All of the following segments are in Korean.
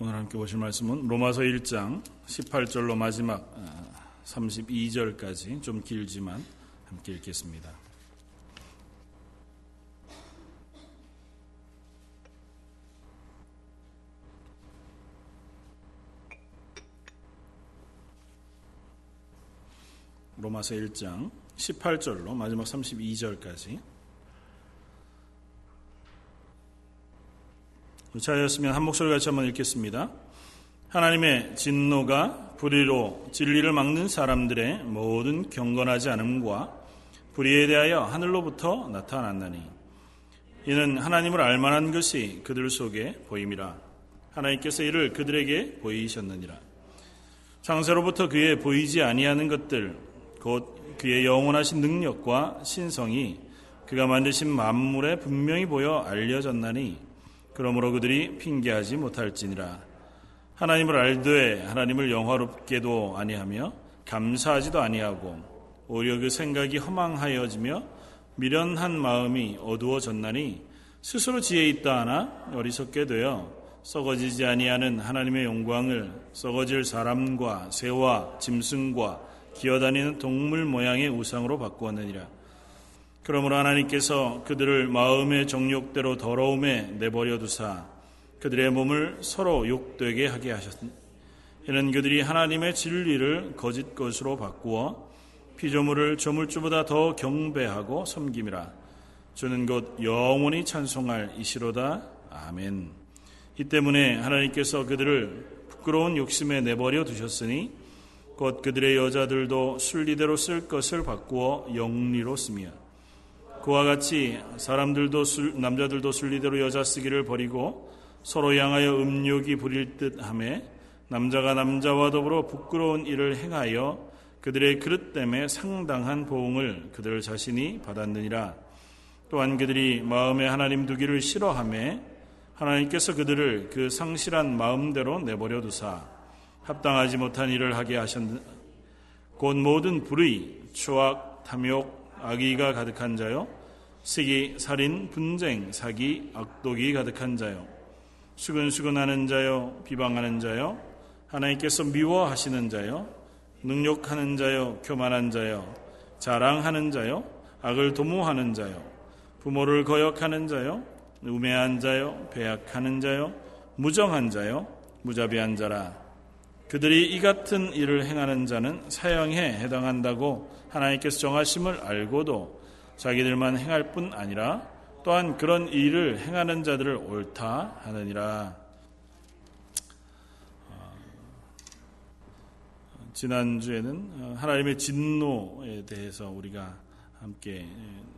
오늘 함께 보실 말씀은 로마서 1장 18절로 마지막 32절까지 좀 길지만 함께 읽겠습니다. 로마서 1장 18절로 마지막 32절까지 자였으면 한 목소리 같이 한번 읽겠습니다. 하나님의 진노가 불의로 진리를 막는 사람들의 모든 경건하지 않음과 불의에 대하여 하늘로부터 나타났나니 이는 하나님을 알만한 것이 그들 속에 보임이라 하나님께서 이를 그들에게 보이셨느니라 창세로부터 그의 보이지 아니하는 것들 곧 그의 영원하신 능력과 신성이 그가 만드신 만물에 분명히 보여 알려졌나니 그러므로 그들이 핑계하지 못할지니라. 하나님을 알되 하나님을 영화롭게도 아니하며 감사하지도 아니하고 오히려 그 생각이 허망하여지며 미련한 마음이 어두워졌나니 스스로 지혜 있다 하나 어리석게 되어 썩어지지 아니하는 하나님의 영광을 썩어질 사람과 새와 짐승과 기어다니는 동물 모양의 우상으로 바꾸었느니라. 그러므로 하나님께서 그들을 마음의 정욕대로 더러움에 내버려 두사 그들의 몸을 서로 욕되게 하게 하셨으니 이는 그들이 하나님의 진리를 거짓 것으로 바꾸어 피조물을 조물주보다 더 경배하고 섬김이라. 주는 곧 영원히 찬송할 이시로다. 아멘. 이 때문에 하나님께서 그들을 부끄러운 욕심에 내버려 두셨으니 곧 그들의 여자들도 순리대로 쓸 것을 바꾸어 영리로 쓰며 그와 같이 사람들도 술, 남자들도 순리대로 여자 쓰기를 버리고 서로 향하여 음욕이 부릴 듯함에 남자가 남자와 더불어 부끄러운 일을 행하여 그들의 그릇 때문에 상당한 보응을 그들 자신이 받았느니라. 또한 그들이 마음에 하나님 두기를 싫어함에 하나님께서 그들을 그 상실한 마음대로 내버려 두사 합당하지 못한 일을 하게 하셨. 곧 모든 불의, 추악, 탐욕, 악의가 가득한 자요. 시기, 살인, 분쟁, 사기, 악독이 가득한 자요. 수근수근하는 자요. 비방하는 자요. 하나님께서 미워하시는 자요. 능욕하는 자요. 교만한 자요. 자랑하는 자요. 악을 도모하는 자요. 부모를 거역하는 자요. 우매한 자요. 배약하는 자요. 무정한 자요. 무자비한 자라 그들이 이 같은 일을 행하는 자는 사형에 해당한다고 하나님께서 정하심을 알고도 자기들만 행할 뿐 아니라 또한 그런 일을 행하는 자들을 옳다 하느니라. 어, 지난주에는 하나님의 진노에 대해서 우리가 함께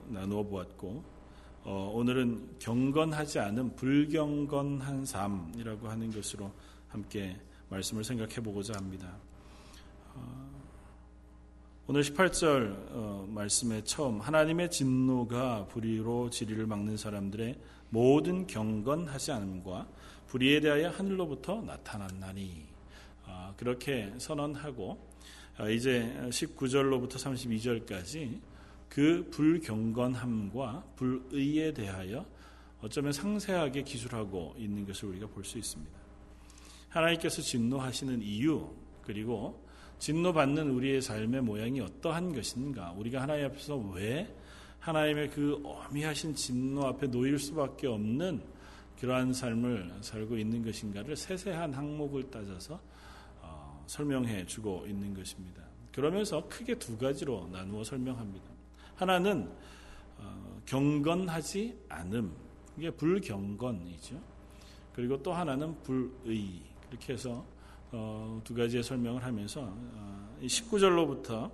나누어 보았고, 어, 오늘은 경건하지 않은 불경건한 삶이라고 하는 것으로 함께 말씀을 생각해 보고자 합니다. 어, 오늘 18절 어, 말씀의 처음 하나님의 진노가 불의로 지리를 막는 사람들의 모든 경건하지 않음과 불의에 대하여 하늘로부터 나타났나니 아, 그렇게 선언하고 아, 이제 19절로부터 32절까지 그 불경건함과 불의에 대하여 어쩌면 상세하게 기술하고 있는 것을 우리가 볼 수 있습니다. 하나님께서 진노하시는 이유 그리고 진노받는 우리의 삶의 모양이 어떠한 것인가 우리가 하나님 앞에서 왜 하나님의 그 어미하신 진노 앞에 놓일 수밖에 없는 그러한 삶을 살고 있는 것인가를 세세한 항목을 따져서 어, 설명해 주고 있는 것입니다. 그러면서 크게 두 가지로 나누어 설명합니다. 하나는 어, 경건하지 않음, 이게 불경건이죠. 그리고 또 하나는 불의, 이렇게 해서 어, 두 가지의 설명을 하면서 어, 19절로부터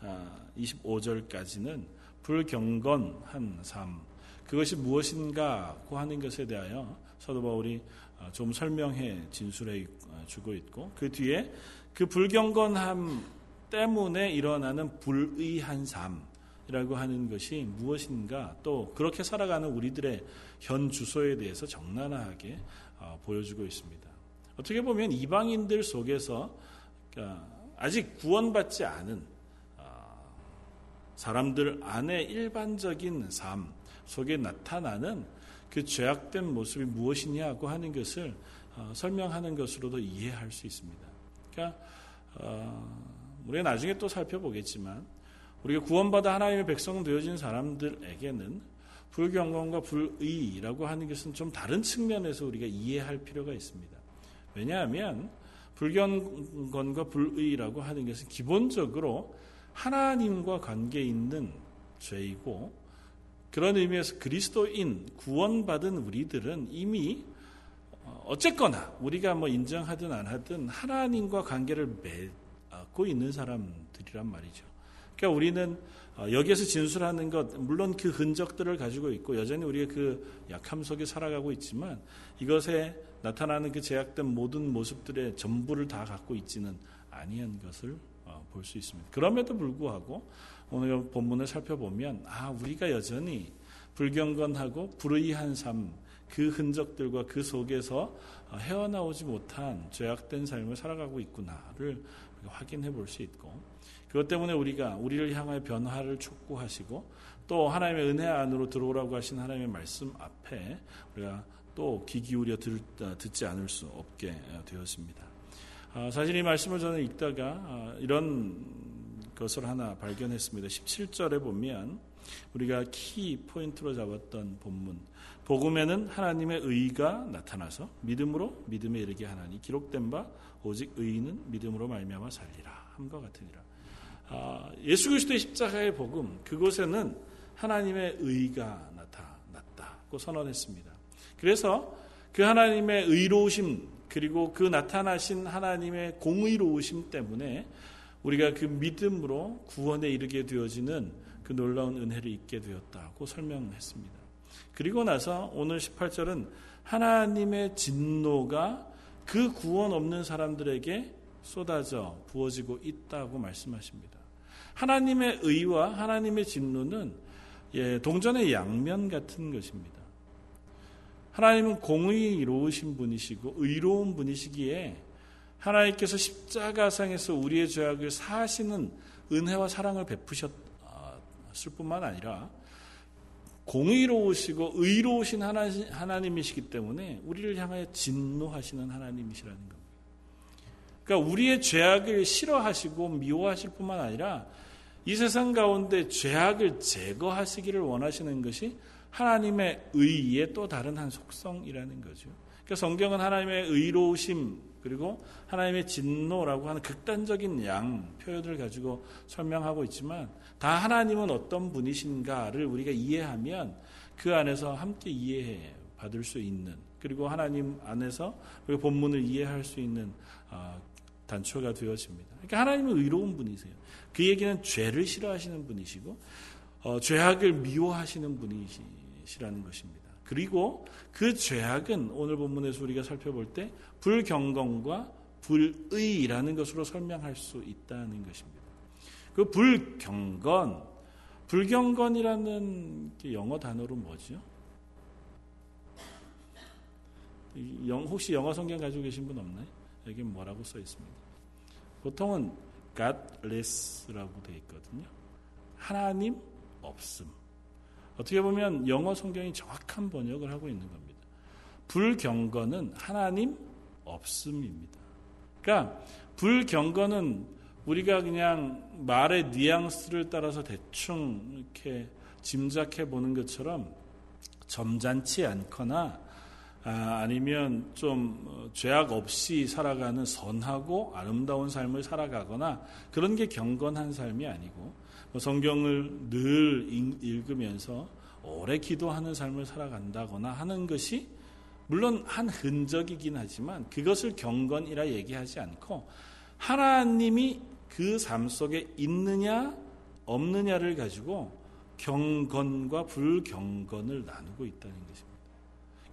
어, 25절까지는 불경건한 삶 그것이 무엇인가고 하는 것에 대하여 사도 바울이 어, 좀 설명해 진술해 어, 주고 있고 그 뒤에 그 불경건함 때문에 일어나는 불의한 삶이라고 하는 것이 무엇인가 또 그렇게 살아가는 우리들의 현 주소에 대해서 적나라하게 어, 보여주고 있습니다. 어떻게 보면 이방인들 속에서 그러니까 아직 구원받지 않은 아, 사람들 안에 일반적인 삶 속에 나타나는 그 죄악된 모습이 무엇이냐고 하는 것을 어, 설명하는 것으로도 이해할 수 있습니다. 그러니까 어, 우리가 나중에 또 살펴보겠지만 우리가 구원받아 하나님의 백성 되어진 사람들에게는 불경건과 불의라고 하는 것은 좀 다른 측면에서 우리가 이해할 필요가 있습니다. 왜냐하면 불경건과 불의라고 하는 것은 기본적으로 하나님과 관계 있는 죄이고 그런 의미에서 그리스도인 구원받은 우리들은 이미 어쨌거나 우리가 뭐 인정하든 안 하든 하나님과 관계를 맺고 있는 사람들이란 말이죠. 그러니까 우리는 어, 여기에서 진술하는 것 물론 그 흔적들을 가지고 있고 여전히 우리가 그 약함 속에 살아가고 있지만 이것에 나타나는 그 제약된 모든 모습들의 전부를 다 갖고 있지는 아니한 것을 어, 볼수 있습니다. 그럼에도 불구하고 오늘 본문을 살펴보면 아 우리가 여전히 불경건하고 불의한 삶 그 흔적들과 그 속에서 어, 헤어나오지 못한 죄악된 삶을 살아가고 있구나를 확인해 볼 수 있고 그것 때문에 우리가 우리를 향하여 변화를 촉구하시고 또 하나님의 은혜 안으로 들어오라고 하신 하나님의 말씀 앞에 우리가 또 귀 기울여 어, 듣지 않을 수 없게 어, 되었습니다. 사실 이 말씀을 저는 읽다가 이런 것을 하나 발견했습니다. 17절에 보면 우리가 키 포인트로 잡았던 본문 복음에는 하나님의 의가 나타나서 믿음으로 믿음에 이르게 하나니 기록된 바 오직 의인은 믿음으로 말미암아 살리라 함과 같으니라. 아, 예수 그리스도의 십자가의 복음 그곳에는 하나님의 의가 나타났다고 선언했습니다. 그래서 그 하나님의 의로우심 그리고 그 나타나신 하나님의 공의로우심 때문에 우리가 그 믿음으로 구원에 이르게 되어지는 그 놀라운 은혜를 입게 되었다고 설명했습니다. 그리고 나서 오늘 18절은 하나님의 진노가 그 구원 없는 사람들에게 쏟아져 부어지고 있다고 말씀하십니다. 하나님의 의와 하나님의 진노는 예, 동전의 양면 같은 것입니다. 하나님은 공의로우신 분이시고 의로운 분이시기에 하나님께서 십자가상에서 우리의 죄악을 사하시는 은혜와 사랑을 베푸셨을 뿐만 아니라 공의로우시고 의로우신 하나님이시기 때문에 우리를 향하여 진노하시는 하나님이시라는 겁니다. 그러니까 우리의 죄악을 싫어하시고 미워하실 뿐만 아니라 이 세상 가운데 죄악을 제거하시기를 원하시는 것이 하나님의 의의 또 다른 한 속성이라는 거죠. 그러니까 성경은 하나님의 의로우심 그리고 하나님의 진노라고 하는 극단적인 양 표현을 가지고 설명하고 있지만 다 하나님은 어떤 분이신가를 우리가 이해하면 그 안에서 함께 이해해 받을 수 있는 그리고 하나님 안에서 본문을 이해할 수 있는 어, 단초가 되어집니다. 그러니까 하나님은 의로운 분이세요. 그 얘기는 죄를 싫어하시는 분이시고 어, 죄악을 미워하시는 분이시라는 것입니다. 그리고 그 죄악은 오늘 본문에서 우리가 살펴볼 때 불경건과 불의라는 것으로 설명할 수 있다는 것입니다. 그 불경건, 불경건이라는 영어 단어로 뭐죠? 혹시 영어 성경 가지고 계신 분 없나요? 여기 뭐라고 써 있습니다. 보통은 godless라고 되어 있거든요. 하나님 없음. 어떻게 보면 영어 성경이 정확한 번역을 하고 있는 겁니다. 불경건은 하나님 없음입니다. 그러니까 불경건은 우리가 그냥 말의 뉘앙스를 따라서 대충 이렇게 짐작해 보는 것처럼 점잖지 않거나 아, 니면좀 어, 죄악 없이 살아가는 선하고 아름다운 삶을 살아가거나 그런 게 경건한 삶이 아니고 뭐 성경을 늘 읽으면서 오래 기도하는 삶을 살아간다거나 하는 것이 물론 한 흔적이긴 하지만 그것을 경건이라 얘기하지 않고 하나님이 그 삶 속에 있느냐 없느냐를 가지고 경건과 불경건을 나누고 있다는 것입니다.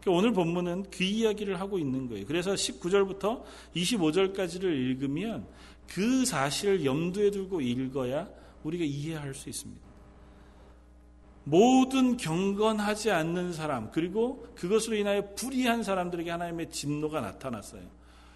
그러니까 오늘 본문은 그 이야기를 하고 있는 거예요. 그래서 19절부터 25절까지를 읽으면 그 사실을 염두에 두고 읽어야 우리가 이해할 수 있습니다. 모든 경건하지 않는 사람, 그리고 그것으로 인하여 불의한 사람들에게 하나님의 진노가 나타났어요.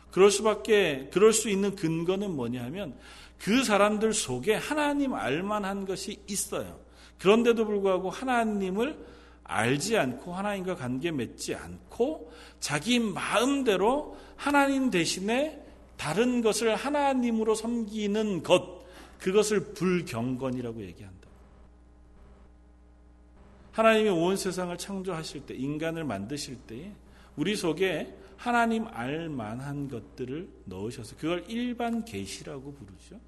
그럴 수밖에, 그럴 수 있는 근거는 뭐냐 하면 그 사람들 속에 하나님 알만한 것이 있어요. 그런데도 불구하고 하나님을 알지 않고 하나님과 관계 맺지 않고 자기 마음대로 하나님 대신에 다른 것을 하나님으로 섬기는 것, 그것을 불경건이라고 얘기한다. 하나님이 온 세상을 창조하실 때, 인간을 만드실 때에 우리 속에 하나님 알 만한 것들을 넣으셔서 그걸 일반 계시라고 부르죠.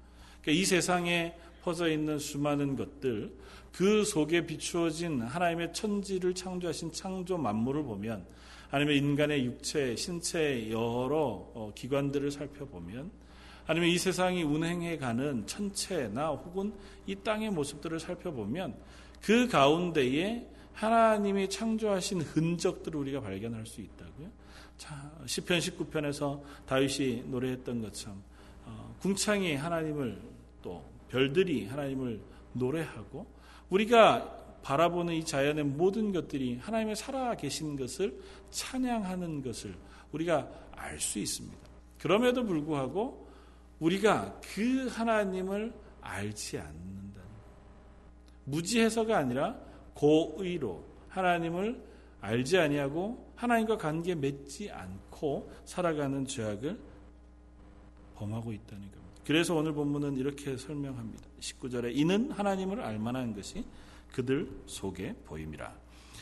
그러니까 이 세상에 퍼져 있는 수많은 것들, 그 속에 비추어진 하나님의 천지를 창조하신 창조 만물을 보면, 아니면 인간의 육체, 신체 여러 어, 기관들을 살펴보면, 아니면 이 세상이 운행해 가는 천체나 혹은 이 땅의 모습들을 살펴보면, 그 가운데에 하나님이 창조하신 흔적들을 우리가 발견할 수 있다고요. 자, 시편 19편에서 다윗이 노래했던 것처럼 어, 궁창이 하나님을 또 별들이 하나님을 노래하고 우리가 바라보는 이 자연의 모든 것들이 하나님의 살아 계신 것을 찬양하는 것을 우리가 알 수 있습니다. 그럼에도 불구하고 우리가 그 하나님을 알지 않는다는 것. 무지해서가 아니라 고의로 하나님을 알지 아니하고 하나님과 관계 맺지 않고 살아가는 죄악을 범하고 있다는 겁니다. 그래서 오늘 본문은 이렇게 설명합니다. 19절에 이는 하나님을 알만한 것이 그들 속에 보임이라.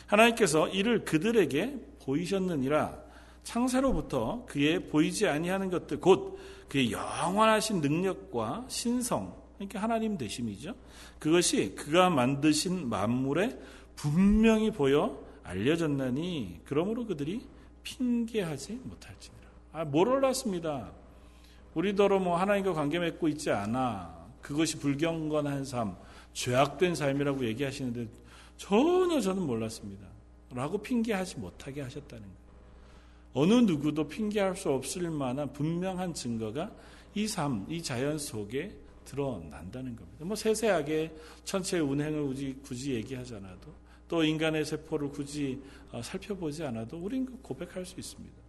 하나님께서 이를 그들에게 보이셨느니라 창세로부터 그의 보이지 아니하는 것들 곧 그의 영원하신 능력과 신성 그러니까 하나님 되심이죠. 그것이 그가 만드신 만물에 분명히 보여 알려졌나니 그러므로 그들이 핑계하지 못할지니라. 아, 뭘 알았습니다. 우리더러 뭐 하나님과 관계 맺고 있지 않아. 그것이 불경건한 삶, 죄악된 삶이라고 얘기하시는데 전혀 저는 몰랐습니다. 라고 핑계하지 못하게 하셨다는 거예요. 어느 누구도 핑계할 수 없을 만한 분명한 증거가 이 삶, 이 자연 속에 드러난다는 겁니다. 뭐 세세하게 천체의 운행을 굳이, 굳이 얘기하지 않아도 또 인간의 세포를 굳이 어, 살펴보지 않아도 우리는 고백할 수 있습니다.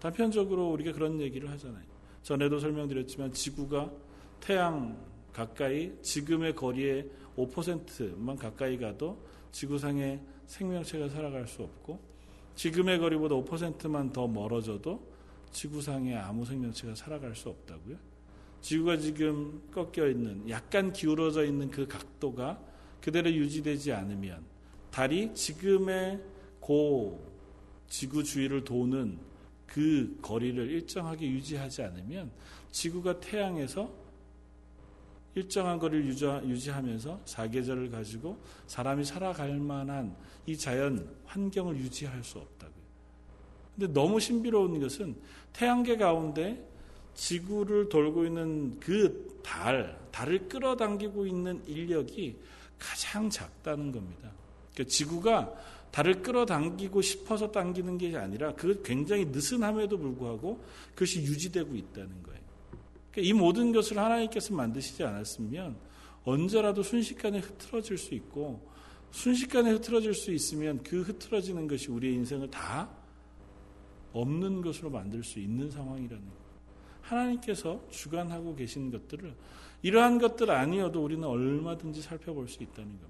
단편적으로 우리가 그런 얘기를 하잖아요. 전에도 설명드렸지만 지구가 태양 가까이 지금의 거리에 5%만 가까이 가도 지구상에 생명체가 살아갈 수 없고 지금의 거리보다 5%만 더 멀어져도 지구상에 아무 생명체가 살아갈 수 없다고요. 지구가 지금 꺾여 있는 약간 기울어져 있는 그 각도가 그대로 유지되지 않으면 달이 지금의 고 지구 주위를 도는 그 거리를 일정하게 유지하지 않으면 지구가 태양에서 일정한 거리를 유지하면서 사계절을 가지고 사람이 살아갈 만한 이 자연 환경을 유지할 수 없다고요. 근데 너무 신비로운 것은 태양계 가운데 지구를 돌고 있는 그 달, 달을 끌어당기고 있는 인력이 가장 작다는 겁니다. 그러니까 지구가 달을 끌어당기고 싶어서 당기는 게 아니라 그 굉장히 느슨함에도 불구하고 그것이 유지되고 있다는 거예요. 그러니까 이 모든 것을 하나님께서 만드시지 않았으면 언제라도 순식간에 흐트러질 수 있고 순식간에 흐트러질 수 있으면 그 흐트러지는 것이 우리의 인생을 다 없는 것으로 만들 수 있는 상황이라는 거예요. 하나님께서 주관하고 계신 것들을 이러한 것들 아니어도 우리는 얼마든지 살펴볼 수 있다는 겁니다.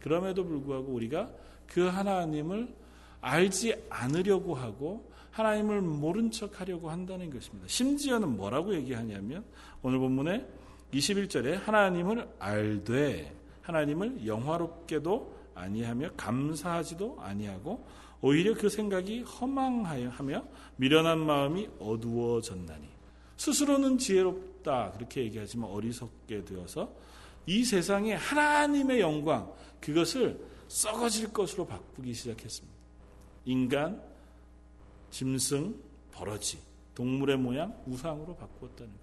그럼에도 불구하고 우리가 그 하나님을 알지 않으려고 하고 하나님을 모른 척 하려고 한다는 것입니다. 심지어는 뭐라고 얘기하냐면 오늘 본문에 21절에 하나님을 알되 하나님을 영화롭게도 아니하며 감사하지도 아니하고 오히려 그 생각이 허망하며 미련한 마음이 어두워졌나니 스스로는 지혜롭다 그렇게 얘기하지만 어리석게 되어서 이 세상에 하나님의 영광 그것을 썩어질 것으로 바꾸기 시작했습니다. 인간, 짐승, 버러지, 동물의 모양, 우상으로 바꾸었다는 것.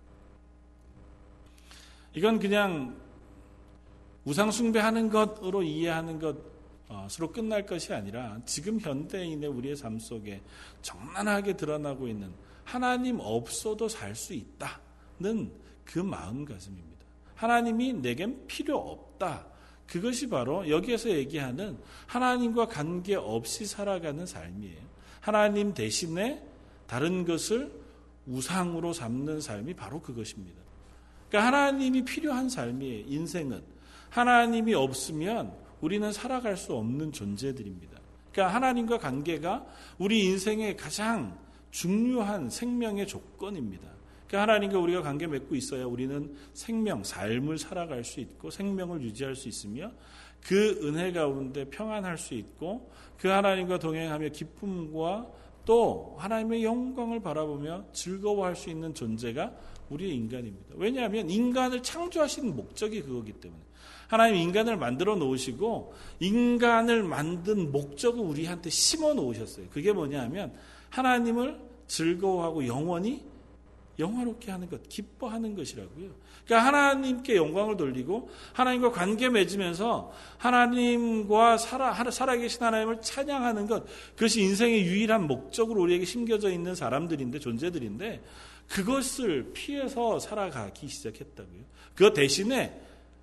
이건 그냥 우상 숭배하는 것으로 이해하는 것으로 끝날 것이 아니라 지금 현대인의 우리의 삶 속에 정난하게 드러나고 있는 하나님 없어도 살 수 있다는 그 마음가짐입니다. 하나님이 내겐 필요 없다. 그것이 바로 여기에서 얘기하는 하나님과 관계 없이 살아가는 삶이에요. 하나님 대신에 다른 것을 우상으로 삼는 삶이 바로 그것입니다. 그러니까 하나님이 필요한 삶이에요. 인생은. 하나님이 없으면 우리는 살아갈 수 없는 존재들입니다. 그러니까 하나님과 관계가 우리 인생의 가장 중요한 생명의 조건입니다. 그러니까 하나님과 우리가 관계 맺고 있어야 우리는 생명, 삶을 살아갈 수 있고 생명을 유지할 수 있으며 그 은혜 가운데 평안할 수 있고 그 하나님과 동행하며 기쁨과 또 하나님의 영광을 바라보며 즐거워할 수 있는 존재가 우리의 인간입니다. 왜냐하면 인간을 창조하시는 목적이 그거기 때문에. 하나님 인간을 만들어 놓으시고 인간을 만든 목적을 우리한테 심어 놓으셨어요. 그게 뭐냐면 하나님을 즐거워하고 영원히 영화롭게 하는 것, 기뻐하는 것이라고요. 그러니까 하나님께 영광을 돌리고 하나님과 관계 맺으면서 하나님과 살아, 살아계신 하나님을 찬양하는 것, 그것이 인생의 유일한 목적으로 우리에게 심겨져 있는 사람들인데, 존재들인데, 그것을 피해서 살아가기 시작했다고요. 그 대신에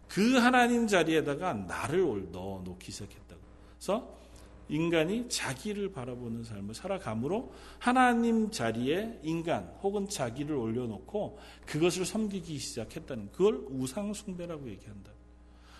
그 하나님 자리에다가 나를 넣어 놓기 시작했다고. 그래서 인간이 자기를 바라보는 삶을 살아감으로 하나님 자리에 인간 혹은 자기를 올려놓고 그것을 섬기기 시작했다는 그걸 우상숭배라고 얘기한다.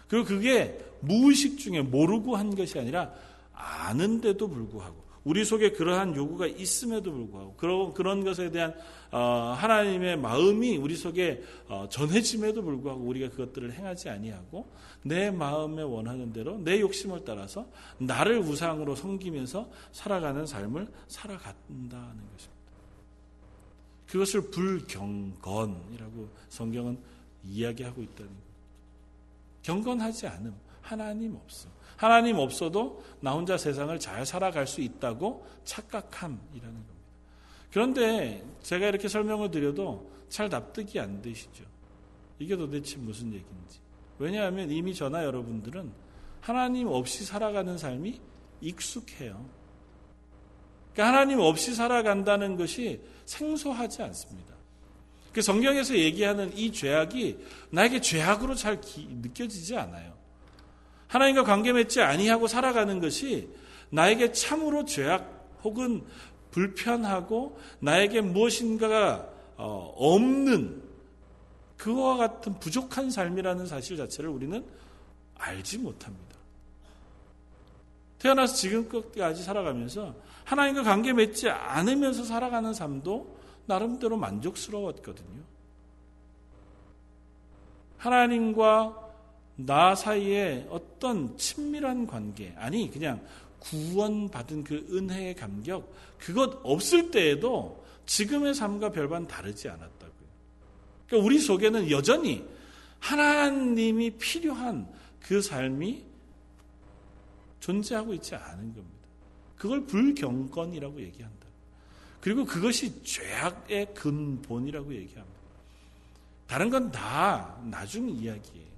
그리고 그게 무의식 중에 모르고 한 것이 아니라 아는데도 불구하고 우리 속에 그러한 요구가 있음에도 불구하고 그런 그런 것에 대한 어, 하나님의 마음이 우리 속에 어, 전해짐에도 불구하고 우리가 그것들을 행하지 아니하고 내 마음에 원하는 대로 내 욕심을 따라서 나를 우상으로 섬기면서 살아가는 삶을 살아간다는 것입니다. 그것을 불경건이라고 성경은 이야기하고 있다는 거예요. 경건하지 않음. 하나님 없어. 하나님 없어도 나 혼자 세상을 잘 살아갈 수 있다고 착각함이라는 겁니다. 그런데 제가 이렇게 설명을 드려도 잘 납득이 안 되시죠. 이게 도대체 무슨 얘기인지. 왜냐하면 이미 저나 여러분들은 하나님 없이 살아가는 삶이 익숙해요. 그러니까 하나님 없이 살아간다는 것이 생소하지 않습니다. 그 성경에서 얘기하는 이 죄악이 나에게 죄악으로 잘 느껴지지 않아요. 하나님과 관계 맺지 아니하고 살아가는 것이 나에게 참으로 죄악 혹은 불편하고 나에게 무엇인가가 어, 없는 그와 같은 부족한 삶이라는 사실 자체를 우리는 알지 못합니다. 태어나서 지금까지 살아가면서 하나님과 관계 맺지 않으면서 살아가는 삶도 나름대로 만족스러웠거든요. 하나님과 나 사이에 어떤 친밀한 관계, 아니, 그냥 구원받은 그 은혜의 감격, 그것 없을 때에도 지금의 삶과 별반 다르지 않았다고요. 그러니까 우리 속에는 여전히 하나님이 필요한 그 삶이 존재하고 있지 않은 겁니다. 그걸 불경건이라고 얘기한다. 그리고 그것이 죄악의 근본이라고 얘기합니다. 다른 건 다 나중 이야기예요.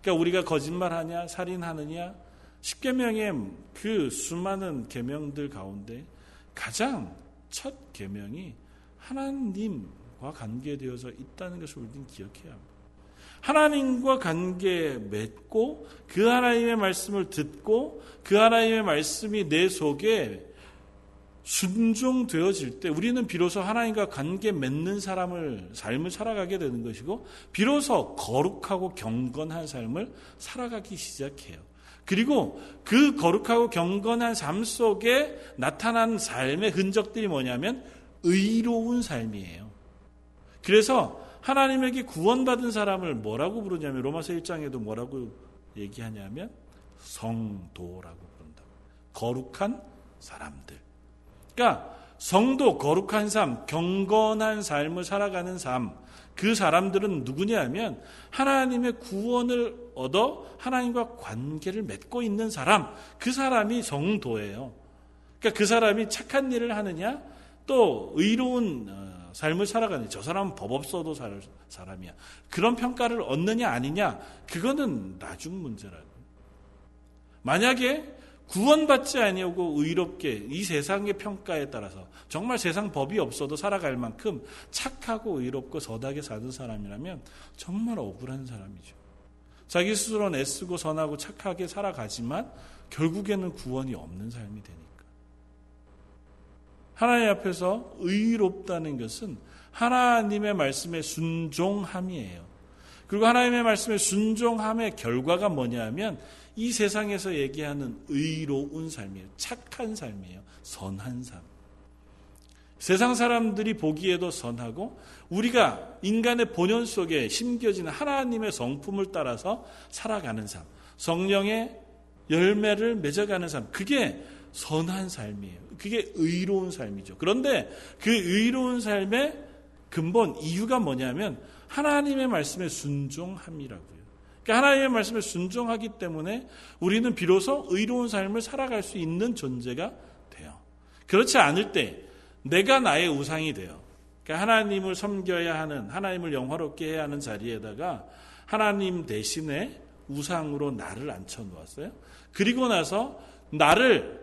그러니까 우리가 거짓말하냐, 살인하느냐, 십계명의 그 수많은 계명들 가운데 가장 첫 계명이 하나님과 관계되어서 있다는 것을 우리는 기억해야 합니다. 하나님과 관계 맺고 그 하나님의 말씀을 듣고 그 하나님의 말씀이 내 속에 순종되어질 때 우리는 비로소 하나님과 관계 맺는 사람을 삶을 살아가게 되는 것이고 비로소 거룩하고 경건한 삶을 살아가기 시작해요. 그리고 그 거룩하고 경건한 삶 속에 나타난 삶의 흔적들이 뭐냐면 의로운 삶이에요. 그래서 하나님에게 구원받은 사람을 뭐라고 부르냐면 로마서 1장에도 뭐라고 얘기하냐면 성도라고 부른다. 거룩한 사람들. 그러니까 성도 거룩한 삶, 경건한 삶을 살아가는 삶, 그 사람들은 누구냐면 하나님의 구원을 얻어 하나님과 관계를 맺고 있는 사람, 그 사람이 성도예요. 그러니까 그 사람이 착한 일을 하느냐, 또 의로운 어, 삶을 살아가는 저 사람은 법 없어도 살 사람이야. 그런 평가를 얻느냐 아니냐, 그거는 나중 문제라고. 만약에 구원받지 아니하고 의롭게 이 세상의 평가에 따라서 정말 세상 법이 없어도 살아갈 만큼 착하고 의롭고 서하게 사는 사람이라면 정말 억울한 사람이죠. 자기 스스로는 애쓰고 선하고 착하게 살아가지만 결국에는 구원이 없는 삶이 되니까. 하나님 앞에서 의롭다는 것은 하나님의 말씀에 순종함이에요. 그리고 하나님의 말씀에 순종함의 결과가 뭐냐면 이 세상에서 얘기하는 의로운 삶이에요. 착한 삶이에요. 선한 삶. 세상 사람들이 보기에도 선하고 우리가 인간의 본연 속에 심겨지는 하나님의 성품을 따라서 살아가는 삶. 성령의 열매를 맺어가는 삶. 그게 선한 삶이에요. 그게 의로운 삶이죠. 그런데 그 의로운 삶의 근본 이유가 뭐냐면 하나님의 말씀에 순종함이라고요. 그러니까 하나님의 말씀에 순종하기 때문에 우리는 비로소 의로운 삶을 살아갈 수 있는 존재가 돼요. 그렇지 않을 때 내가 나의 우상이 돼요. 그러니까 하나님을 섬겨야 하는 하나님을 영화롭게 해야 하는 자리에다가 하나님 대신에 우상으로 나를 앉혀 놓았어요. 그리고 나서 나를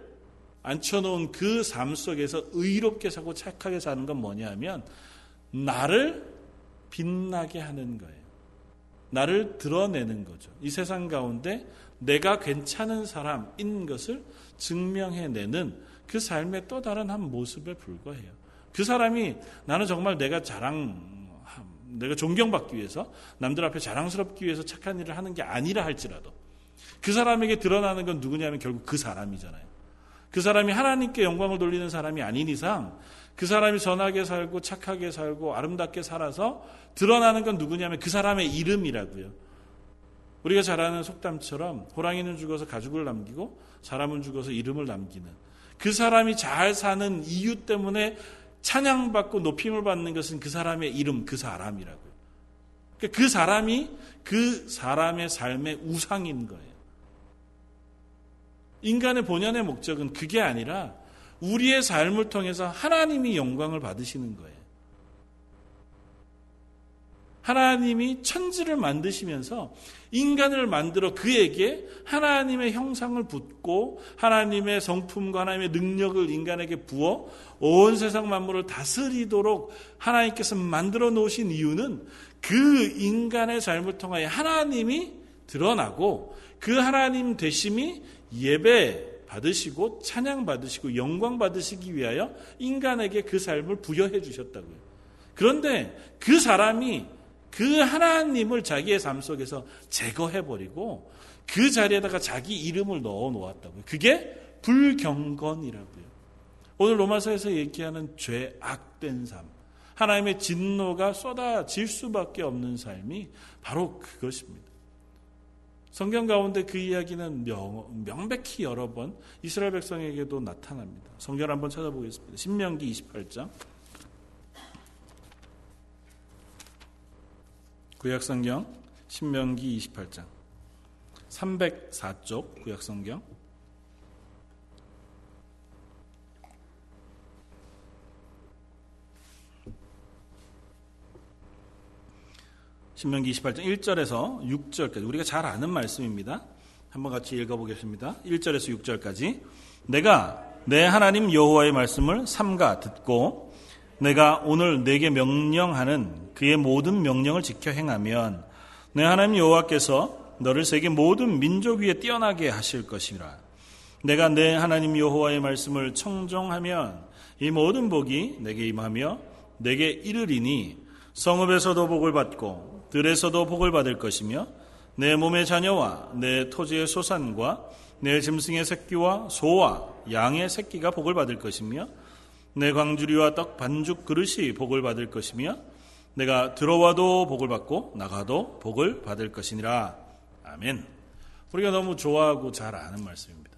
앉혀놓은 그 삶 속에서 의롭게 사고 착하게 사는 건 뭐냐면 나를 빛나게 하는 거예요. 나를 드러내는 거죠. 이 세상 가운데 내가 괜찮은 사람인 것을 증명해내는 그 삶의 또 다른 한 모습에 불과해요. 그 사람이 나는 정말 내가 자랑, 내가 존경받기 위해서 남들 앞에 자랑스럽기 위해서 착한 일을 하는 게 아니라 할지라도 그 사람에게 드러나는 건 누구냐면 결국 그 사람이잖아요. 그 사람이 하나님께 영광을 돌리는 사람이 아닌 이상 그 사람이 선하게 살고 착하게 살고 아름답게 살아서 드러나는 건 누구냐면 그 사람의 이름이라고요. 우리가 잘 아는 속담처럼 호랑이는 죽어서 가죽을 남기고 사람은 죽어서 이름을 남기는 그 사람이 잘 사는 이유 때문에 찬양받고 높임을 받는 것은 그 사람의 이름, 그 사람이라고요. 그러니까 그 사람이 그 사람의 삶의 우상인 거예요. 인간의 본연의 목적은 그게 아니라 우리의 삶을 통해서 하나님이 영광을 받으시는 거예요. 하나님이 천지를 만드시면서 인간을 만들어 그에게 하나님의 형상을 붓고 하나님의 성품과 하나님의 능력을 인간에게 부어 온 세상 만물을 다스리도록 하나님께서 만들어 놓으신 이유는 그 인간의 삶을 통하여 하나님이 드러나고 그 하나님 되심이 예배 받으시고 찬양 받으시고 영광 받으시기 위하여 인간에게 그 삶을 부여해 주셨다고요. 그런데 그 사람이 그 하나님을 자기의 삶 속에서 제거해 버리고 그 자리에다가 자기 이름을 넣어 놓았다고요. 그게 불경건이라고요. 오늘 로마서에서 얘기하는 죄 악된 삶, 하나님의 진노가 쏟아질 수밖에 없는 삶이 바로 그것입니다. 성경 가운데 그 이야기는 명, 명백히 여러 번 이스라엘 백성에게도 나타납니다. 성경 한번 찾아보겠습니다. 신명기 28장. 구약성경 신명기 28장 304쪽 구약성경 신명기 28장 1절에서 6절까지 우리가 잘 아는 말씀입니다. 한번 같이 읽어보겠습니다. 1절에서 6절까지 내가 내 하나님 여호와의 말씀을 삼가 듣고 내가 오늘 내게 명령하는 그의 모든 명령을 지켜 행하면 내 하나님 여호와께서 너를 세계 모든 민족 위에 뛰어나게 하실 것이라. 내가 내 하나님 여호와의 말씀을 청종하면 이 모든 복이 내게 임하며 내게 이르리니 성읍에서도 복을 받고 들에서도 복을 받을 것이며 내 몸의 자녀와 내 토지의 소산과 내 짐승의 새끼와 소와 양의 새끼가 복을 받을 것이며 내 광주리와 떡 반죽 그릇이 복을 받을 것이며 내가 들어와도 복을 받고 나가도 복을 받을 것이니라. 아멘. 우리가 너무 좋아하고 잘 아는 말씀입니다.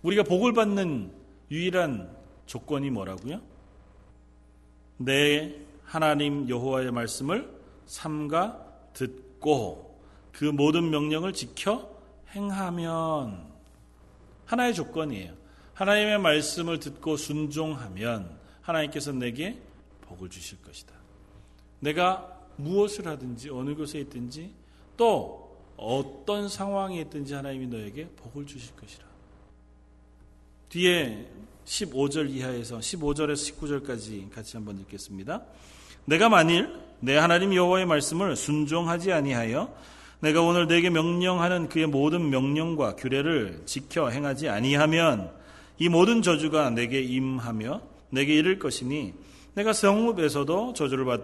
우리가 복을 받는 유일한 조건이 뭐라고요? 내 하나님 여호와의 말씀을 삼가 듣고 그 모든 명령을 지켜 행하면 하나의 조건이에요. 하나님의 말씀을 듣고 순종하면 하나님께서 내게 복을 주실 것이다. 내가 무엇을 하든지 어느 곳에 있든지 또 어떤 상황에 있든지 하나님이 너에게 복을 주실 것이라. 뒤에 15절 이하에서 15절에서 19절까지 같이 한번 읽겠습니다. 내가 만일 내 하나님 여호와의 말씀을 순종하지 아니하여 내가 오늘 내게 명령하는 그의 모든 명령과 규례를 지켜 행하지 아니하면 이 모든 저주가 내게 임하며 내게 이를 것이니 내가 성읍에서도 저주를 받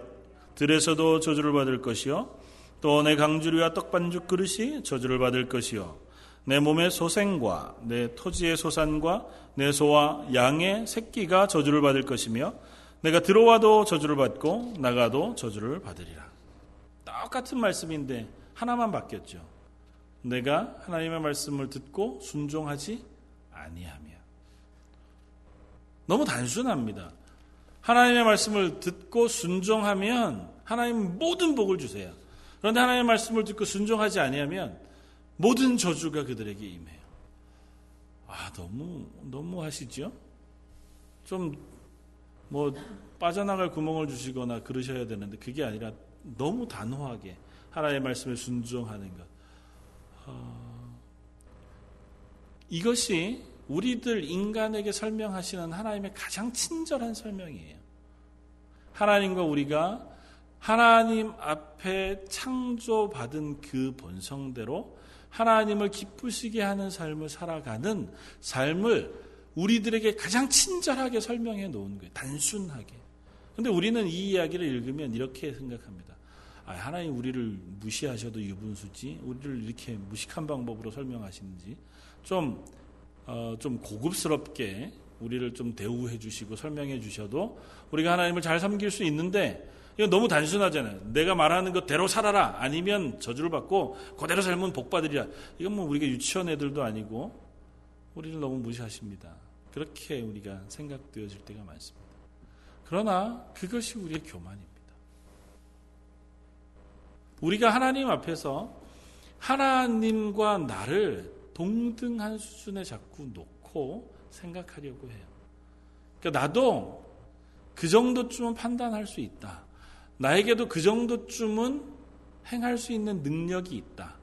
들에서도 저주를 받을 것이요 또 내 강주리와 떡반죽 그릇이 저주를 받을 것이요 내 몸의 소생과 내 토지의 소산과 내 소와 양의 새끼가 저주를 받을 것이며 내가 들어와도 저주를 받고 나가도 저주를 받으리라. 똑같은 말씀인데 하나만 바뀌었죠. 내가 하나님의 말씀을 듣고 순종하지 아니하며. 너무 단순합니다. 하나님의 말씀을 듣고 순종하면 하나님 모든 복을 주세요. 그런데 하나님의 말씀을 듣고 순종하지 아니하면 모든 저주가 그들에게 임해요. 아, 너무, 너무 하시죠? 좀, 뭐, 빠져나갈 구멍을 주시거나 그러셔야 되는데, 그게 아니라 너무 단호하게 하나님의 말씀에 순종하는 것. 어, 이것이 우리들 인간에게 설명하시는 하나님의 가장 친절한 설명이에요. 하나님과 우리가 하나님 앞에 창조받은 그 본성대로 하나님을 기쁘시게 하는 삶을 살아가는 삶을 우리들에게 가장 친절하게 설명해 놓은 거예요. 단순하게. 근데 우리는 이 이야기를 읽으면 이렇게 생각합니다. 아, 하나님 우리를 무시하셔도 유분수지, 우리를 이렇게 무식한 방법으로 설명하시는지, 좀, 어, 좀 고급스럽게 우리를 좀 대우해 주시고 설명해 주셔도 우리가 하나님을 잘 섬길 수 있는데 이건 너무 단순하잖아요. 내가 말하는 것대로 살아라. 아니면 저주를 받고 그대로 살면 복 받으리라. 이건 뭐 우리가 유치원 애들도 아니고 우리를 너무 무시하십니다. 그렇게 우리가 생각되어질 때가 많습니다. 그러나 그것이 우리의 교만입니다. 우리가 하나님 앞에서 하나님과 나를 동등한 수준에 자꾸 놓고 생각하려고 해요. 그러니까 나도 그 정도쯤은 판단할 수 있다. 나에게도 그 정도쯤은 행할 수 있는 능력이 있다.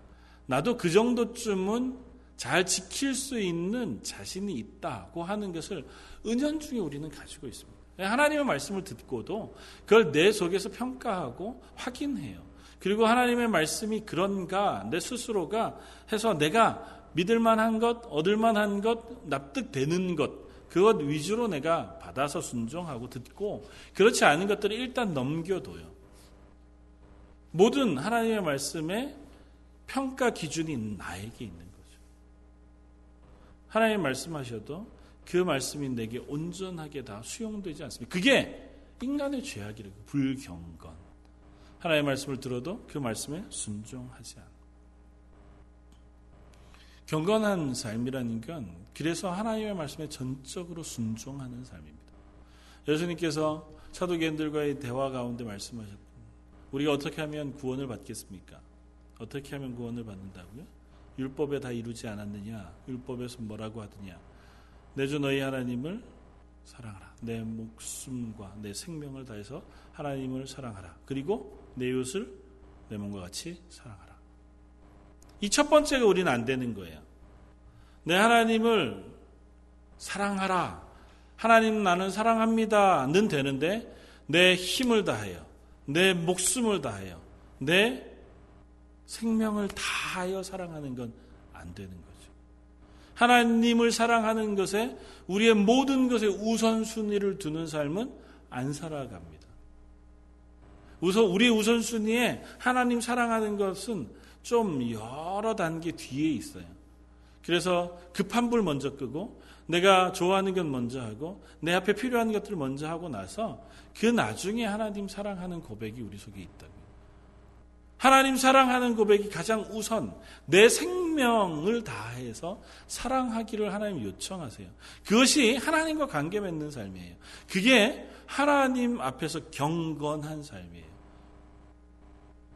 나도 그 정도쯤은 잘 지킬 수 있는 자신이 있다고 하는 것을 은연중에 우리는 가지고 있습니다. 하나님의 말씀을 듣고도 그걸 내 속에서 평가하고 확인해요. 그리고 하나님의 말씀이 그런가 내 스스로가 해서 내가 믿을 만한 것, 얻을 만한 것, 납득되는 것 그것 위주로 내가 받아서 순종하고 듣고 그렇지 않은 것들을 일단 넘겨둬요. 모든 하나님의 말씀에 평가 기준이 나에게 있는. 하나님 말씀하셔도 그 말씀이 내게 온전하게 다 수용되지 않습니다. 그게 인간의 죄악이라고 불경건. 하나님의 말씀을 들어도 그 말씀에 순종하지 않아. 경건한 삶이라는 건 그래서 하나님의 말씀에 전적으로 순종하는 삶입니다. 예수님께서 사도개인들과의 대화 가운데 말씀하셨고 우리가 어떻게 하면 구원을 받겠습니까? 어떻게 하면 구원을 받는다고요? 율법에 다 이루지 않았느냐? 율법에서 뭐라고 하느냐? 내 주 너희 하나님을 사랑하라. 내 목숨과 내 생명을 다해서 하나님을 사랑하라. 그리고 내 이웃을 내 몸과 같이 사랑하라. 이 첫 번째가 우리는 안 되는 거예요. 내 하나님을 사랑하라. 하나님 나는 사랑합니다는 되는데 내 힘을 다하여 내 목숨을 다하여 내 생명을 다하여 사랑하는 건 안 되는 거죠. 하나님을 사랑하는 것에 우리의 모든 것에 우선순위를 두는 삶은 안 살아갑니다. 우선 우리 우선순위에 하나님 사랑하는 것은 좀 여러 단계 뒤에 있어요. 그래서 급한 불 먼저 끄고 내가 좋아하는 것 먼저 하고 내 앞에 필요한 것들을 먼저 하고 나서 그 나중에 하나님 사랑하는 고백이 우리 속에 있다고. 하나님 사랑하는 고백이 가장 우선 내 생명을 다해서 사랑하기를 하나님 요청하세요. 그것이 하나님과 관계 맺는 삶이에요. 그게 하나님 앞에서 경건한 삶이에요.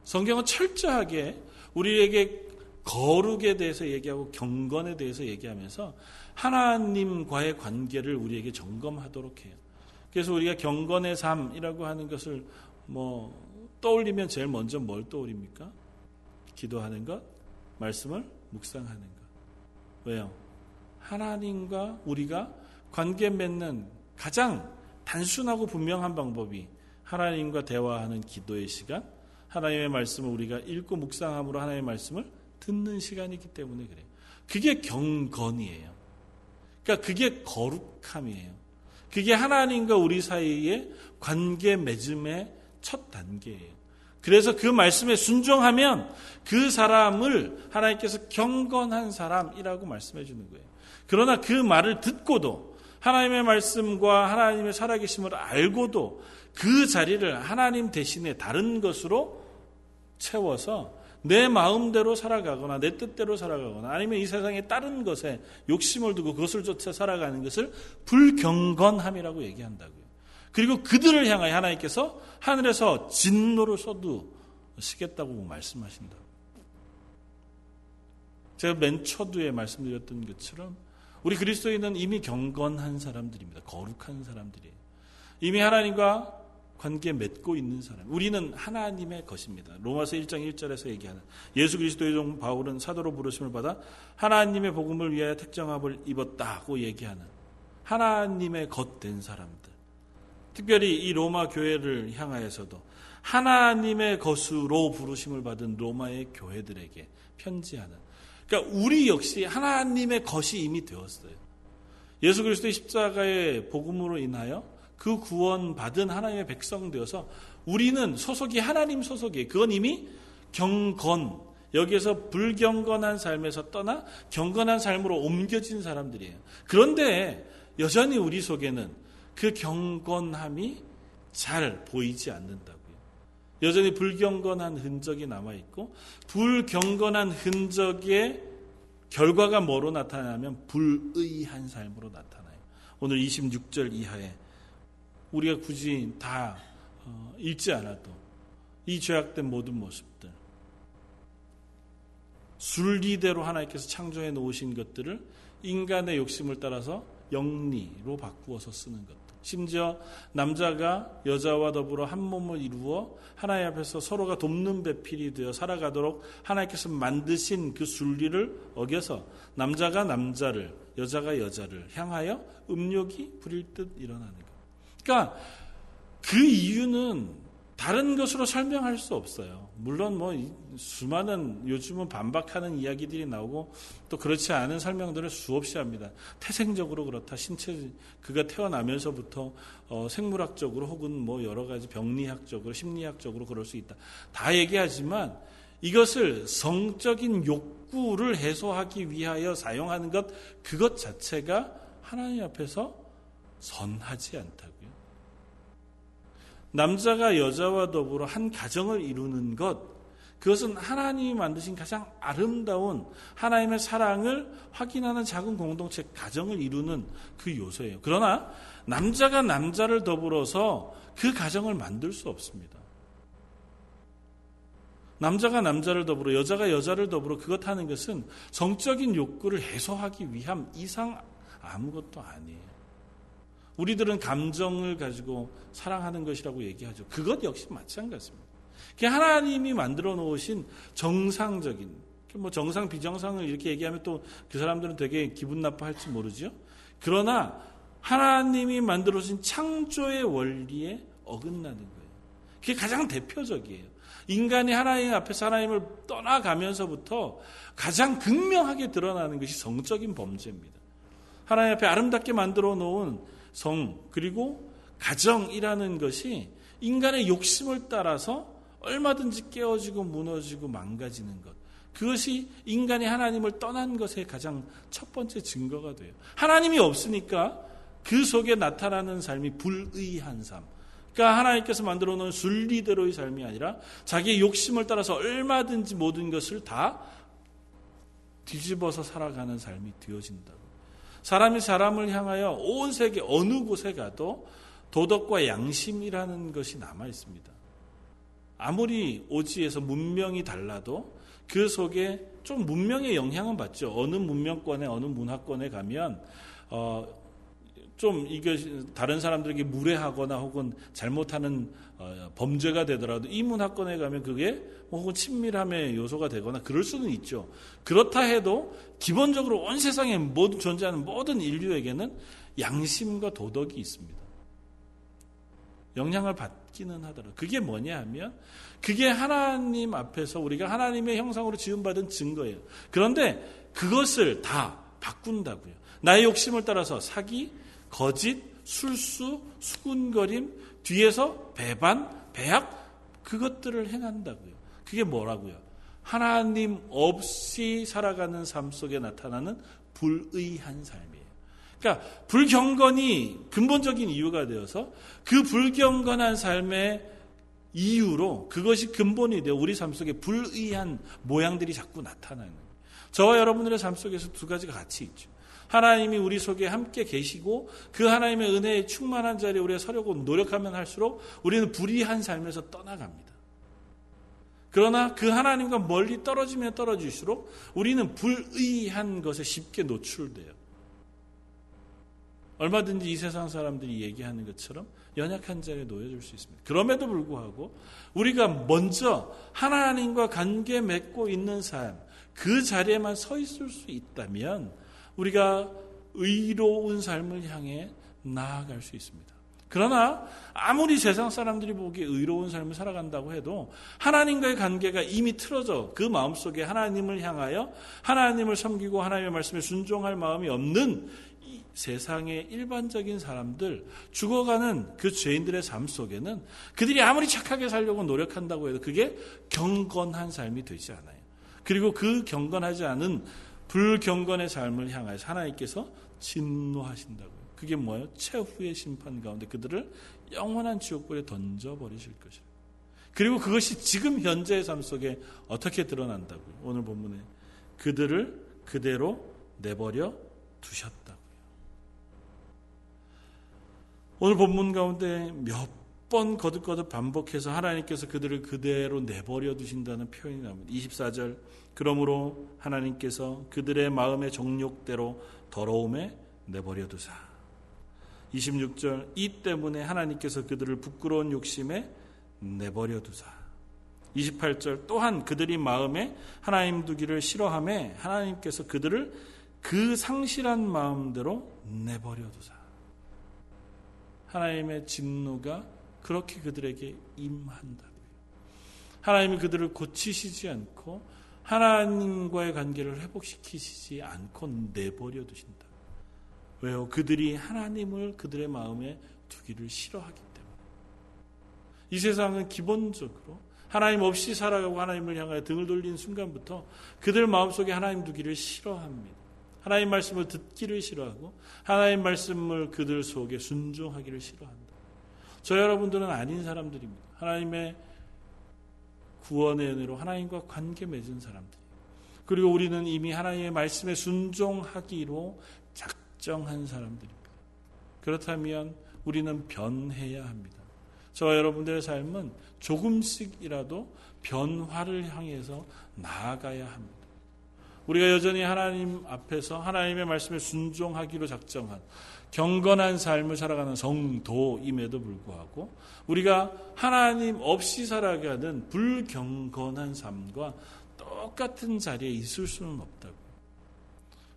성경은 철저하게 우리에게 거룩에 대해서 얘기하고 경건에 대해서 얘기하면서 하나님과의 관계를 우리에게 점검하도록 해요. 그래서 우리가 경건의 삶이라고 하는 것을 뭐 떠올리면 제일 먼저 뭘 떠올립니까? 기도하는 것, 말씀을 묵상하는 것. 왜요? 하나님과 우리가 관계 맺는 가장 단순하고 분명한 방법이 하나님과 대화하는 기도의 시간, 하나님의 말씀을 우리가 읽고 묵상함으로 하나님의 말씀을 듣는 시간이기 때문에 그래요. 그게 경건이에요. 그러니까 그게 거룩함이에요. 그게 하나님과 우리 사이의 관계 맺음의 첫 단계예요. 그래서 그 말씀에 순종하면 그 사람을 하나님께서 경건한 사람이라고 말씀해 주는 거예요. 그러나 그 말을 듣고도 하나님의 말씀과 하나님의 살아계심을 알고도 그 자리를 하나님 대신에 다른 것으로 채워서 내 마음대로 살아가거나 내 뜻대로 살아가거나 아니면 이 세상의 다른 것에 욕심을 두고 그것을 쫓아 살아가는 것을 불경건함이라고 얘기한다고요. 그리고 그들을 향하여 하나님께서 하늘에서 진노를 쏟으시겠다고 말씀하신다. 제가 맨 초두에 말씀드렸던 것처럼 우리 그리스도인은 이미 경건한 사람들입니다. 거룩한 사람들이에요. 이미 하나님과 관계 맺고 있는 사람. 우리는 하나님의 것입니다. 로마서 1장 1절에서 얘기하는 예수 그리스도의 종 바울은 사도로 부르심을 받아 하나님의 복음을 위하여 택정함을 입었다고 얘기하는 하나님의 것 된 사람들. 특별히 이 로마 교회를 향하여서도 하나님의 것으로 부르심을 받은 로마의 교회들에게 편지하는. 그러니까 우리 역시 하나님의 것이 이미 되었어요. 예수 그리스도의 십자가의 복음으로 인하여 그 구원 받은 하나님의 백성 되어서 우리는 소속이 하나님 소속이에요. 그건 이미 경건, 여기에서 불경건한 삶에서 떠나 경건한 삶으로 옮겨진 사람들이에요. 그런데 여전히 우리 속에는 그 경건함이 잘 보이지 않는다고요. 여전히 불경건한 흔적이 남아있고, 불경건한 흔적의 결과가 뭐로 나타나면 불의한 삶으로 나타나요. 오늘 26절 이하에 우리가 굳이 다 어, 읽지 않아도 이 죄악된 모든 모습들, 순리대로 하나님께서 창조해 놓으신 것들을 인간의 욕심을 따라서 영리로 바꾸어서 쓰는 것. 심지어 남자가 여자와 더불어 한 몸을 이루어 하나님 앞에서 서로가 돕는 배필이 되어 살아가도록 하나님께서 만드신 그 순리를 어겨서 남자가 남자를 여자가 여자를 향하여 음욕이 부릴 듯 일어나는 것. 그러니까 그 이유는 다른 것으로 설명할 수 없어요. 물론 뭐 수많은 요즘은 반박하는 이야기들이 나오고 또 그렇지 않은 설명들을 수없이 합니다. 태생적으로 그렇다. 신체 그가 태어나면서부터 어, 생물학적으로 혹은 뭐 여러 가지 병리학적으로 심리학적으로 그럴 수 있다. 다 얘기하지만 이것을 성적인 욕구를 해소하기 위하여 사용하는 것 그것 자체가 하나님 앞에서 선하지 않다고요. 남자가 여자와 더불어 한 가정을 이루는 것, 그것은 하나님이 만드신 가장 아름다운 하나님의 사랑을 확인하는 작은 공동체 가정을 이루는 그 요소예요. 그러나 남자가 남자를 더불어서 그 가정을 만들 수 없습니다. 남자가 남자를 더불어 여자가 여자를 더불어 그것 하는 것은 성적인 욕구를 해소하기 위함 이상 아무것도 아니에요. 우리들은 감정을 가지고 사랑하는 것이라고 얘기하죠. 그것 역시 마찬가지입니다. 하나님이 만들어 놓으신 정상적인, 뭐 정상, 비정상을 이렇게 얘기하면 또 그 사람들은 되게 기분 나빠할지 모르죠. 그러나 하나님이 만들어 놓으신 창조의 원리에 어긋나는 거예요. 그게 가장 대표적이에요. 인간이 하나님 앞에서 하나님을 떠나가면서부터 가장 극명하게 드러나는 것이 성적인 범죄입니다. 하나님 앞에 아름답게 만들어 놓은 성, 그리고 가정이라는 것이 인간의 욕심을 따라서 얼마든지 깨어지고 무너지고 망가지는 것. 그것이 인간이 하나님을 떠난 것의 가장 첫 번째 증거가 돼요. 하나님이 없으니까 그 속에 나타나는 삶이 불의한 삶. 그러니까 하나님께서 만들어 놓은 순리대로의 삶이 아니라 자기의 욕심을 따라서 얼마든지 모든 것을 다 뒤집어서 살아가는 삶이 되어진다. 사람이 사람을 향하여 온 세계 어느 곳에 가도 도덕과 양심이라는 것이 남아 있습니다. 아무리 오지에서 문명이 달라도 그 속에 좀 문명의 영향은 받죠. 어느 문명권에 어느 문화권에 가면 어, 좀 이게 다른 사람들에게 무례하거나 혹은 잘못하는 어, 범죄가 되더라도 이 문화권에 가면 그게 뭐 혹은 친밀함의 요소가 되거나 그럴 수는 있죠. 그렇다 해도 기본적으로 온 세상에 모든 존재하는 모든 인류에게는 양심과 도덕이 있습니다. 영향을 받기는 하더라도 그게 뭐냐 하면 그게 하나님 앞에서 우리가 하나님의 형상으로 지음받은 증거예요. 그런데 그것을 다 바꾼다고요. 나의 욕심을 따라서 사기, 거짓, 술수, 수군거림, 뒤에서 배반, 배약, 그것들을 행한다고요. 그게 뭐라고요? 하나님 없이 살아가는 삶 속에 나타나는 불의한 삶이에요. 그러니까 불경건이 근본적인 이유가 되어서 그 불경건한 삶의 이유로 그것이 근본이 되어 우리 삶 속에 불의한 모양들이 자꾸 나타나는 거예요. 저와 여러분들의 삶 속에서 두 가지가 같이 있죠. 하나님이 우리 속에 함께 계시고 그 하나님의 은혜에 충만한 자리에 우리가 서려고 노력하면 할수록 우리는 불의한 삶에서 떠나갑니다. 그러나 그 하나님과 멀리 떨어지면 떨어질수록 우리는 불의한 것에 쉽게 노출돼요. 얼마든지 이 세상 사람들이 얘기하는 것처럼 연약한 자리에 놓여질 수 있습니다. 그럼에도 불구하고 우리가 먼저 하나님과 관계 맺고 있는 삶, 그 자리에만 서 있을 수 있다면 우리가 의로운 삶을 향해 나아갈 수 있습니다. 그러나 아무리 세상 사람들이 보기에 의로운 삶을 살아간다고 해도 하나님과의 관계가 이미 틀어져 그 마음속에 하나님을 향하여 하나님을 섬기고 하나님의 말씀에 순종할 마음이 없는 세상의 일반적인 사람들 죽어가는 그 죄인들의 삶 속에는 그들이 아무리 착하게 살려고 노력한다고 해도 그게 경건한 삶이 되지 않아요. 그리고 그 경건하지 않은 불경건의 삶을 향하여서 하나님께서 진노하신다고요. 그게 뭐예요? 최후의 심판 가운데 그들을 영원한 지옥불에 던져버리실 것이에요. 그리고 그것이 지금 현재의 삶 속에 어떻게 드러난다고요? 오늘 본문에 그들을 그대로 내버려 두셨다고요. 오늘 본문 가운데 몇 번 거듭거듭 반복해서 하나님께서 그들을 그대로 내버려 두신다는 표현이 나옵니다. 24절 그러므로 하나님께서 그들의 마음의 정욕대로 더러움에 내버려 두사. 26절 이 때문에 하나님께서 그들을 부끄러운 욕심에 내버려 두사. 28절 또한 그들이 마음에 하나님 두기를 싫어함에 하나님께서 그들을 그 상실한 마음대로 내버려 두사. 하나님의 진노가 그렇게 그들에게 임한다고요. 하나님이 그들을 고치시지 않고 하나님과의 관계를 회복시키시지 않고 내버려 두신다. 왜요? 그들이 하나님을 그들의 마음에 두기를 싫어하기 때문에. 이 세상은 기본적으로 하나님 없이 살아가고 하나님을 향하여 등을 돌린 순간부터 그들 마음속에 하나님 두기를 싫어합니다. 하나님 말씀을 듣기를 싫어하고 하나님 말씀을 그들 속에 순종하기를 싫어한다. 저 여러분들은 아닌 사람들입니다. 하나님의 구원의 은혜로 하나님과 관계 맺은 사람들. 그리고 우리는 이미 하나님의 말씀에 순종하기로 작정한 사람들입니다. 그렇다면 우리는 변해야 합니다. 저와 여러분들의 삶은 조금씩이라도 변화를 향해서 나아가야 합니다. 우리가 여전히 하나님 앞에서 하나님의 말씀에 순종하기로 작정한 경건한 삶을 살아가는 성도임에도 불구하고 우리가 하나님 없이 살아가는 불경건한 삶과 똑같은 자리에 있을 수는 없다고.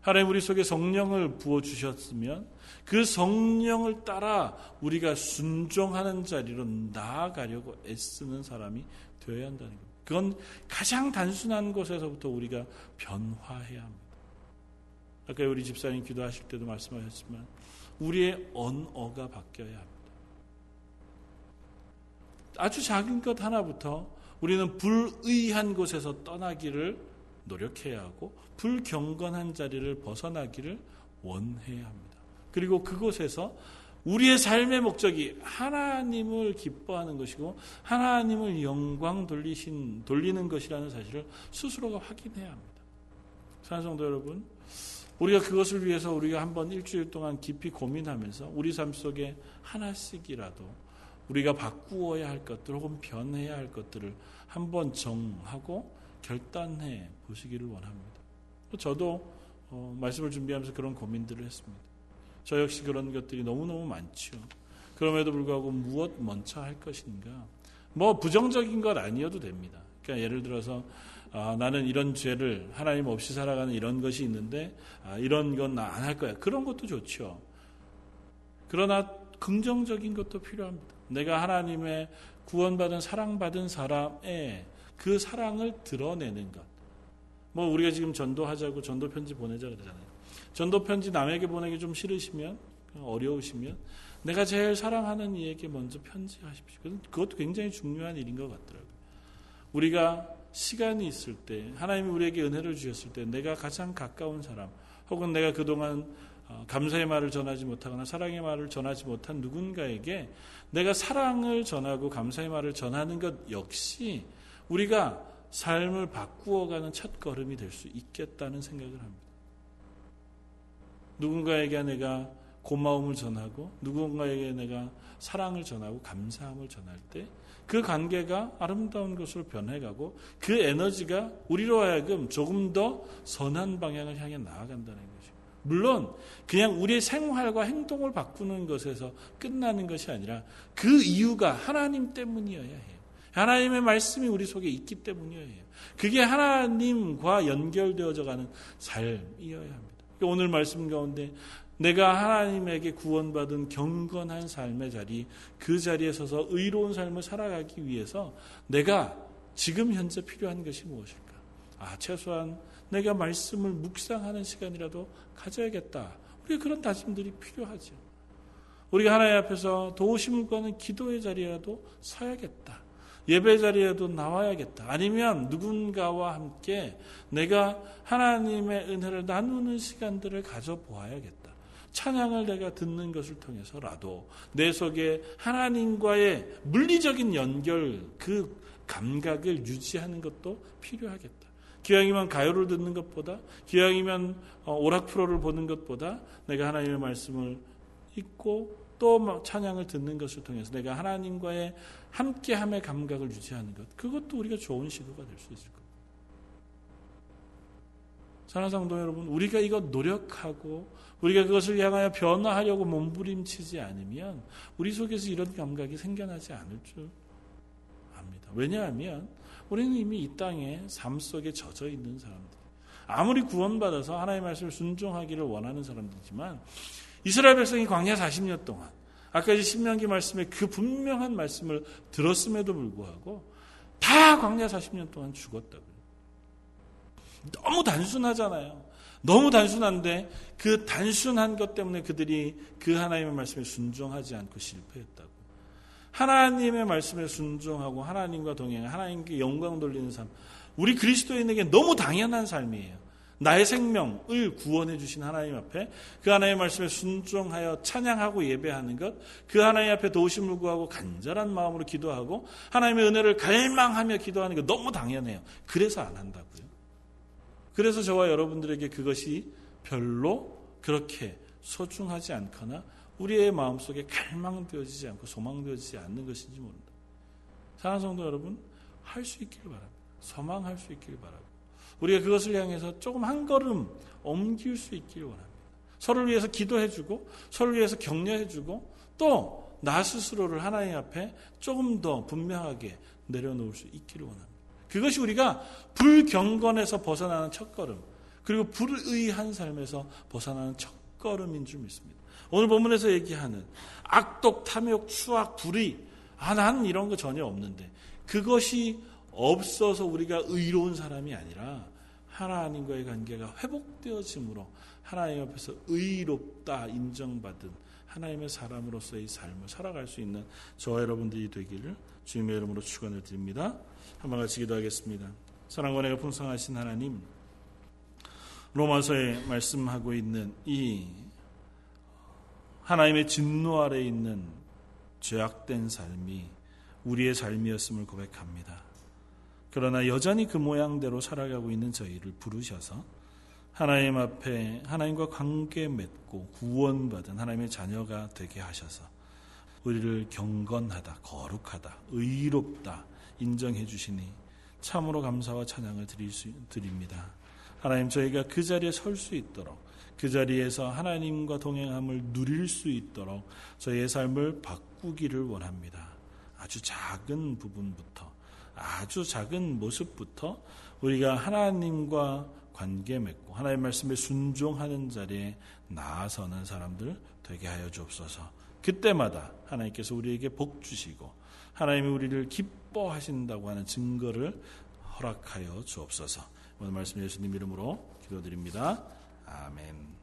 하나님 우리 속에 성령을 부어 주셨으면 그 성령을 따라 우리가 순종하는 자리로 나아가려고 애쓰는 사람이 되어야 한다는 겁니다. 그건 가장 단순한 곳에서부터 우리가 변화해야 합니다. 아까 우리 집사님 기도하실 때도 말씀하셨지만 우리의 언어가 바뀌어야 합니다. 아주 작은 것 하나부터 우리는 불의한 곳에서 떠나기를 노력해야 하고 불경건한 자리를 벗어나기를 원해야 합니다. 그리고 그곳에서 우리의 삶의 목적이 하나님을 기뻐하는 것이고 하나님을 영광 돌리신 돌리는 것이라는 사실을 스스로가 확인해야 합니다. 사성도 여러분, 우리가 그것을 위해서 우리가 한번 일주일 동안 깊이 고민하면서 우리 삶 속에 하나씩이라도 우리가 바꾸어야 할 것들 혹은 변해야 할 것들을 한번 정하고 결단해 보시기를 원합니다. 저도 어, 말씀을 준비하면서 그런 고민들을 했습니다. 저 역시 그런 것들이 너무너무 많죠. 그럼에도 불구하고 무엇 먼저 할 것인가? 뭐 부정적인 것 아니어도 됩니다. 그러니까 예를 들어서 아, 나는 이런 죄를 하나님 없이 살아가는 이런 것이 있는데 아, 이런 건 나 안 할 거야. 그런 것도 좋죠. 그러나 긍정적인 것도 필요합니다. 내가 하나님의 구원받은 사랑받은 사람의 그 사랑을 드러내는 것. 뭐 우리가 지금 전도하자고 전도 편지 보내자 그러잖아요. 전도 편지 남에게 보내기 좀 싫으시면 어려우시면 내가 제일 사랑하는 이에게 먼저 편지하십시오. 그것도 굉장히 중요한 일인 것 같더라고요. 우리가 시간이 있을 때, 하나님이 우리에게 은혜를 주셨을 때, 내가 가장 가까운 사람, 혹은 내가 그동안 어, 감사의 말을 전하지 못하거나 사랑의 말을 전하지 못한 누군가에게 내가 사랑을 전하고 감사의 말을 전하는 것 역시 우리가 삶을 바꾸어가는 첫 걸음이 될 수 있겠다는 생각을 합니다. 누군가에게 내가 고마움을 전하고 누군가에게 내가 사랑을 전하고 감사함을 전할 때 그 관계가 아름다운 것으로 변해가고 그 에너지가 우리로 하여금 조금 더 선한 방향을 향해 나아간다는 것이죠. 물론 그냥 우리의 생활과 행동을 바꾸는 것에서 끝나는 것이 아니라 그 이유가 하나님 때문이어야 해요. 하나님의 말씀이 우리 속에 있기 때문이어야 해요. 그게 하나님과 연결되어져 가는 삶이어야 합니다. 오늘 말씀 가운데 내가 하나님에게 구원받은 경건한 삶의 자리, 그 자리에 서서 의로운 삶을 살아가기 위해서 내가 지금 현재 필요한 것이 무엇일까? 아, 최소한 내가 말씀을 묵상하는 시간이라도 가져야겠다. 우리 그런 다짐들이 필요하죠. 우리가 하나님 앞에서 도우심을 구하는 기도의 자리라도 서야겠다. 예배 자리에도 나와야겠다. 아니면 누군가와 함께 내가 하나님의 은혜를 나누는 시간들을 가져보아야겠다. 찬양을 내가 듣는 것을 통해서라도 내 속에 하나님과의 물리적인 연결, 그 감각을 유지하는 것도 필요하겠다. 기왕이면 가요를 듣는 것보다, 기왕이면 어, 오락 프로를 보는 것보다 내가 하나님의 말씀을 읽고 또 찬양을 듣는 것을 통해서 내가 하나님과의 함께함의 감각을 유지하는 것, 그것도 우리가 좋은 시도가 될 수 있을 겁니다. 사랑하는 성도 여러분, 우리가 이거 노력하고 우리가 그것을 향하여 변화하려고 몸부림치지 않으면 우리 속에서 이런 감각이 생겨나지 않을 줄 압니다. 왜냐하면 우리는 이미 이 땅에 삶 속에 젖어 있는 사람들. 아무리 구원받아서 하나님의 말씀을 순종하기를 원하는 사람들이지만 이스라엘 백성이 광야 40년 동안 아까 이 신명기 말씀에 그 분명한 말씀을 들었음에도 불구하고 다 광야 40년 동안 죽었다고요. 너무 단순하잖아요. 너무 단순한데 그 단순한 것 때문에 그들이 그 하나님의 말씀에 순종하지 않고 실패했다고. 하나님의 말씀에 순종하고 하나님과 동행, 하나님께 영광 돌리는 삶. 우리 그리스도인에게 너무 당연한 삶이에요. 나의 생명을 구원해 주신 하나님 앞에 그 하나님의 말씀에 순종하여 찬양하고 예배하는 것, 그 하나님 앞에 도우심을 구하고 간절한 마음으로 기도하고 하나님의 은혜를 갈망하며 기도하는 것 너무 당연해요. 그래서 안 한다고요. 그래서 저와 여러분들에게 그것이 별로 그렇게 소중하지 않거나 우리의 마음속에 갈망되어지지 않고 소망되어지지 않는 것인지 모른다. 사랑하는 성도 여러분, 할 수 있기를 바랍니다. 소망할 수 있기를 바라고 우리가 그것을 향해서 조금 한 걸음 옮길 수 있기를 원합니다. 서로를 위해서 기도해주고 서로를 위해서 격려해주고 또 나 스스로를 하나님 앞에 조금 더 분명하게 내려놓을 수 있기를 원합니다. 그것이 우리가 불경건에서 벗어나는 첫걸음, 그리고 불의한 삶에서 벗어나는 첫걸음인 줄 믿습니다. 오늘 본문에서 얘기하는 악독, 탐욕, 추악, 불의, 아, 나는 이런 거 전혀 없는데, 그것이 없어서 우리가 의로운 사람이 아니라 하나님과의 관계가 회복되어짐으로 하나님 앞에서 의롭다 인정받은 하나님의 사람으로서의 삶을 살아갈 수 있는 저와 여러분들이 되기를 주님의 이름으로 축원을 드립니다. 한번 같이 기도하겠습니다. 사랑과 내가 풍성하신 하나님, 로마서에 말씀하고 있는 이 하나님의 진노 아래 있는 죄악된 삶이 우리의 삶이었음을 고백합니다. 그러나 여전히 그 모양대로 살아가고 있는 저희를 부르셔서 하나님 앞에 하나님과 관계 맺고 구원받은 하나님의 자녀가 되게 하셔서 우리를 경건하다, 거룩하다, 의롭다 인정해 주시니 참으로 감사와 찬양을 드릴 수, 드립니다. 하나님 저희가 그 자리에 설 수 있도록 그 자리에서 하나님과 동행함을 누릴 수 있도록 저희의 삶을 바꾸기를 원합니다. 아주 작은 부분부터 아주 작은 모습부터 우리가 하나님과 관계 맺고 하나님의 말씀에 순종하는 자리에 나아서는 사람들 되게 하여 주옵소서. 그때마다 하나님께서 우리에게 복 주시고 하나님이 우리를 기뻐하신다고 하는 증거를 허락하여 주옵소서. 오늘 말씀 예수님 이름으로 기도드립니다. 아멘.